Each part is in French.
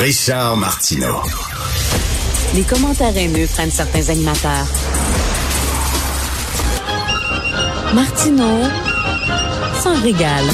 Richard Martineau. Les commentaires haineux prennent certains animateurs. Martineau s'en régale.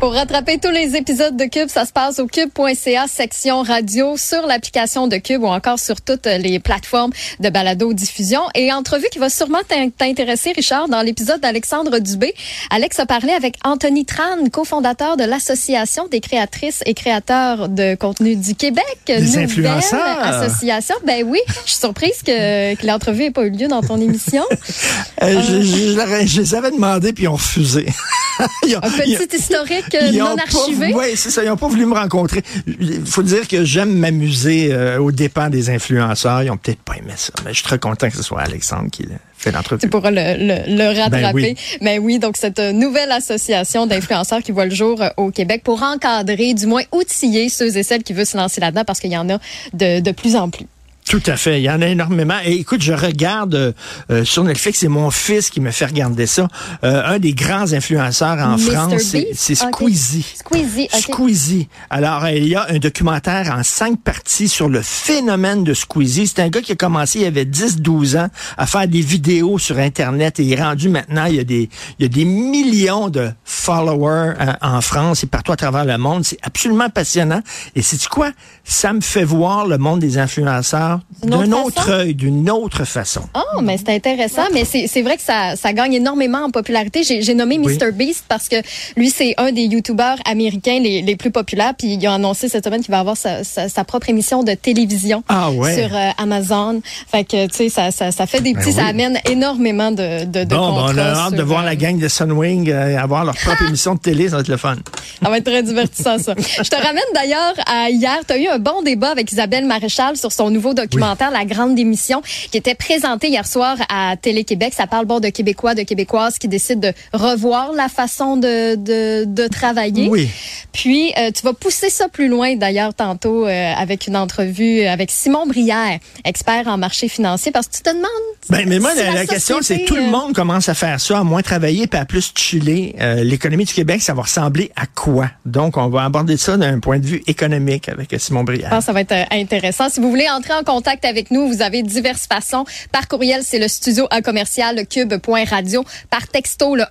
Pour rattraper tous les épisodes de Cube, ça se passe au cube.ca section radio sur l'application de Cube ou encore sur toutes les plateformes de balado diffusion. Et entrevue qui va sûrement t'intéresser, Richard, dans l'épisode d'Alexandre Dubé. Alex a parlé avec Anthony Tran, cofondateur de l'Association des créatrices et créateurs de contenu du Québec. Des influenceurs. association. Ben oui, je suis surprise que, que l'entrevue n'ait pas eu lieu dans ton émission. euh, je, je, je, les avais demandé puis ils ont refusé. Un petit historique non archivé? Oui, c'est ça. Ils n'ont pas voulu me rencontrer. Il faut dire que j'aime m'amuser euh, aux dépens des influenceurs. Ils ont peut-être pas aimé ça. Mais je suis très content que ce soit Alexandre qui fait l'entrevue. Tu pourras le, le, le rattraper. Ben oui. Mais oui, donc cette nouvelle association d'influenceurs qui voit le jour euh, au Québec pour encadrer, du moins outiller ceux et celles qui veulent se lancer là-dedans parce qu'il y en a de, de plus en plus. Tout à fait. Il y en a énormément. Et écoute, je regarde euh, sur Netflix, c'est mon fils qui me fait regarder ça. Euh, un des grands influenceurs en France, c'est Squeezie. Squeezie, okay. Squeezie. Alors, il y a un documentaire en cinq parties sur le phénomène de Squeezie. C'est un gars qui a commencé, il avait 10-12 ans, à faire des vidéos sur Internet et il est rendu maintenant, il y a des, il y a des millions de followers euh, en France et partout à travers le monde. C'est absolument passionnant. Et c'est quoi? Ça me fait voir le monde des influenceurs d'un autre œil, d'une autre façon. Oh, mais c'est intéressant, mais c'est vrai que ça, ça gagne énormément en popularité. J'ai nommé oui. Mr. Beast parce que lui, c'est un des YouTubers américains les, les, plus populaires, puis il a annoncé cette semaine qu'il va avoir sa, sa, sa, propre émission de télévision ah, ouais. sur euh, Amazon. Fait que, tu sais, ça, ça, ça, fait des petits, ben oui. ça amène énormément de, de, de bon, ben, on a hâte de voir la gang de Sunwing euh, avoir leur propre émission de télé, ça va être le fun. Ça va être très divertissant, ça. Je te ramène d'ailleurs à hier, tu as eu un bon débat avec Isabelle Maréchal sur son nouveau documentaire, oui. La Grande Démission, qui était présenté hier soir à Télé-Québec. Ça parle bon de Québécois, de Québécoises qui décident de revoir la façon de, de, de travailler. Oui. Puis, euh, tu vas pousser ça plus loin, d'ailleurs, tantôt, euh, avec une entrevue avec Simon Brière, expert en marché financier, parce que tu te demandes... Ben, mais moi, si la, la, question, c'est tout le monde commence à faire ça, à moins travailler, puis à plus chiller. Euh, L'économie du Québec, ça va ressembler à quoi? Donc, on va aborder ça d'un point de vue économique avec Simon Brière. Ah, ça va être intéressant. Si vous voulez entrer en contact avec nous, vous avez diverses façons. Par courriel, c'est le studio à commercial cube.radio. Par texto, le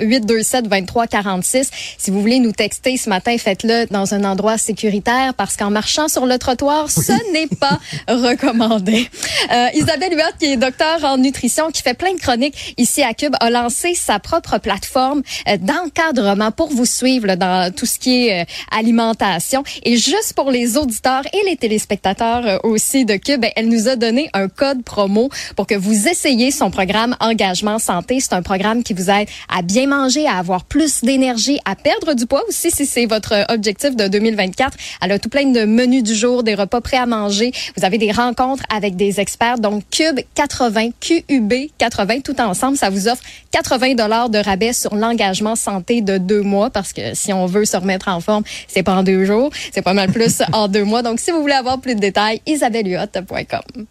1-877-827-2346. Si vous voulez nous texter ce matin, faites-le dans un endroit sécuritaire parce qu'en marchant sur le trottoir, oui. ce n'est pas recommandé. Euh, Isabelle Huot, qui docteur en nutrition, qui fait plein de chroniques ici à Cube, a lancé sa propre plateforme euh, d'encadrement pour vous suivre dans tout ce qui est euh, alimentation. Et juste pour les auditeurs et les téléspectateurs euh, aussi de Cube, ben, elle nous a donné un code promo pour que vous essayiez son programme Engagement Santé. C'est un programme qui vous aide à bien manger, à avoir plus d'énergie, à perdre du poids aussi si c'est votre objectif de 2024. Elle a tout plein de menus du jour, des repas prêts à manger. Vous avez des rencontres avec des experts. Donc, Cube 80, QUB 80, tout ensemble, ça vous offre 80 dollars de rabais sur l'engagement santé de deux mois parce que si on veut se remettre en forme, c'est pas en deux jours, c'est pas mal plus en deux mois. Donc, si vous voulez avoir plus de détails, isabellehuot.com.